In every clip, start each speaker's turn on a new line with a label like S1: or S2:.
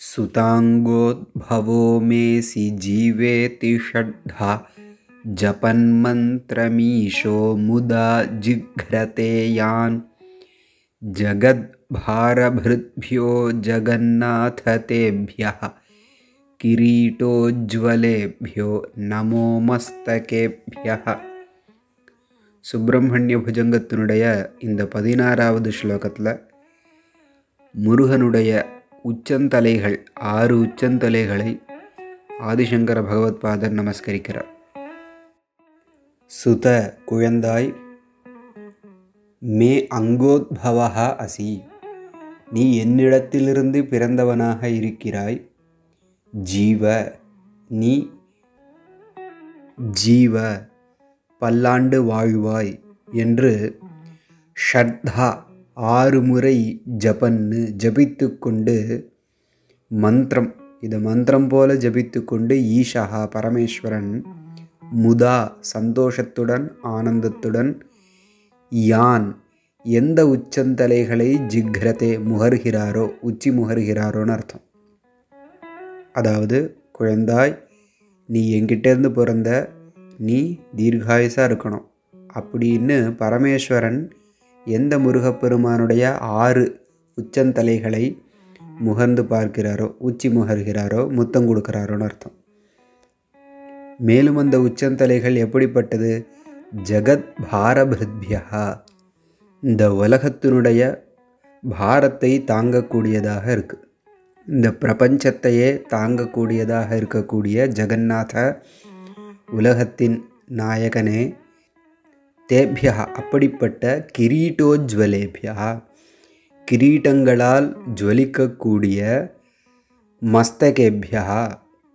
S1: सुताङ्गोद्भवो मेऽसि जीवेति षड्धा जपन्मन्त्रमीशो मुदा जिघ्रते यान् जगद्भारभृद्भ्यो जगन्नाथतेभ्यः கிரீட்டோஜ்வலேபியோ நமோ மஸ்தகேபியः சுப்பிரமணிய புஜங்கத்தினுடைய இந்த பதினாறாவது ஸ்லோகத்தில் முருகனுடைய உச்சந்தலைகள் ஆறு உச்சந்தலைகளை ஆதிசங்கர பகவத்பாதர் நமஸ்கரிக்கிறார். சுத குழந்தாய் மே அங்கோத்பவா அசி. நீ என்னிடத்திலிருந்து பிறந்தவனாக இருக்கிறாய். ஜீவ நீ ஜீவ பல்லாண்டு வாழ்வாய் என்று ஷர்தா ஆறு முறை ஜபன்னு ஜபித்து கொண்டு மந்திரம் இது மந்திரம் போல ஜபித்து கொண்டு ஈஷா பரமேஸ்வரன் முதா சந்தோஷத்துடன் ஆனந்தத்துடன் யான் எந்த உச்சந்தலைகளை ஜிக்ரதே முகர்கிறாரோ உச்சி முகர்கிறாரோன்னு அர்த்தம். அதாவது குழந்தாய் நீ எங்கிட்டேருந்து பிறந்த நீ தீர்காயுசாக இருக்கணும். அப்படின்னு பரமேஸ்வரன் எந்த முருகப்பெருமானுடைய ஆறு உச்சந்தலைகளை முகர்ந்து பார்க்கிறாரோ உச்சி முகர்கிறாரோ முத்தம் கொடுக்கிறாரோன்னு அர்த்தம். மேலும் அந்த உச்சந்தலைகள் எப்படிப்பட்டது? ஜகத் பாரபிருத்யா. இந்த உலகத்தினுடைய பாரத்தை தாங்கக்கூடியதாக இருக்குது இந்த பிரபஞ்சத்தையே தாங்கக்கூடியதாக இருக்கக்கூடிய ஜெகநாத உலகத்தின் நாயகனே தேபியா அப்படிப்பட்ட கிரீட்டோஜ்வலேபியா கிரீட்டங்களால் ஜுவலிக்கக்கூடிய மஸ்தகேபியா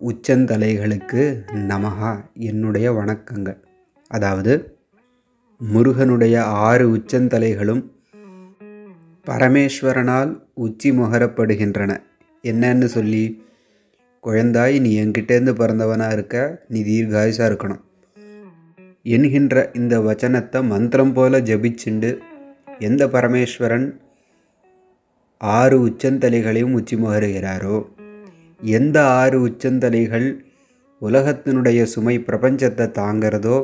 S1: உச்சந்தலைகளுக்கு நமகா என்னுடைய வணக்கங்கள். அதாவது முருகனுடைய ஆறு உச்சந்தலைகளும் பரமேஸ்வரனால் உச்சி முகரப்படுகின்றன. என்னன்னு சொல்லி குழந்தாய் நீ என்கிட்டேருந்து பிறந்தவனாக இருக்க நீ தீர்காயுசாக இருக்கணும். என்கின்ற இந்த வச்சனத்தை மந்திரம் போல ஜபிச்சுண்டு எந்த பரமேஸ்வரன் ஆறு உச்சந்தலைகளையும் உச்சி முகருகிறாரோ எந்த ஆறு உச்சந்தலைகள் உலகத்தினுடைய சுமை பிரபஞ்சத்தை தாங்கிறதோ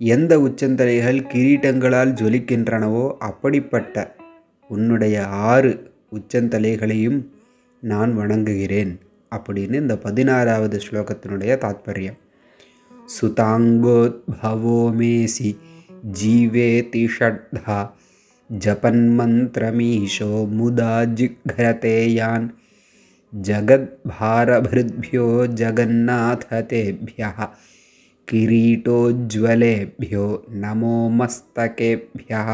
S1: எந்த உச்சந்தலைகள் கிரீட்டங்களால் ஜொலிக்கின்றனவோ அப்படிப்பட்ட உன்னுடைய ஆறு உச்சந்தலைகளையும் நான் வணங்குகிறேன் அப்படின்னு இந்த பதினாறாவது ஸ்லோகத்தினுடைய தாத்பரியம். सुताङ्गोद्भवो मेऽसि जीवेति षड्धा जपन्मन्त्रमीशो मुदा जिघ्रते यान् जगद्भारभृद्भ्यो जगन्नाथ तेभ्यः किरीटोज्ज्वलेभ्यो नमो मस्तकेभ्यः।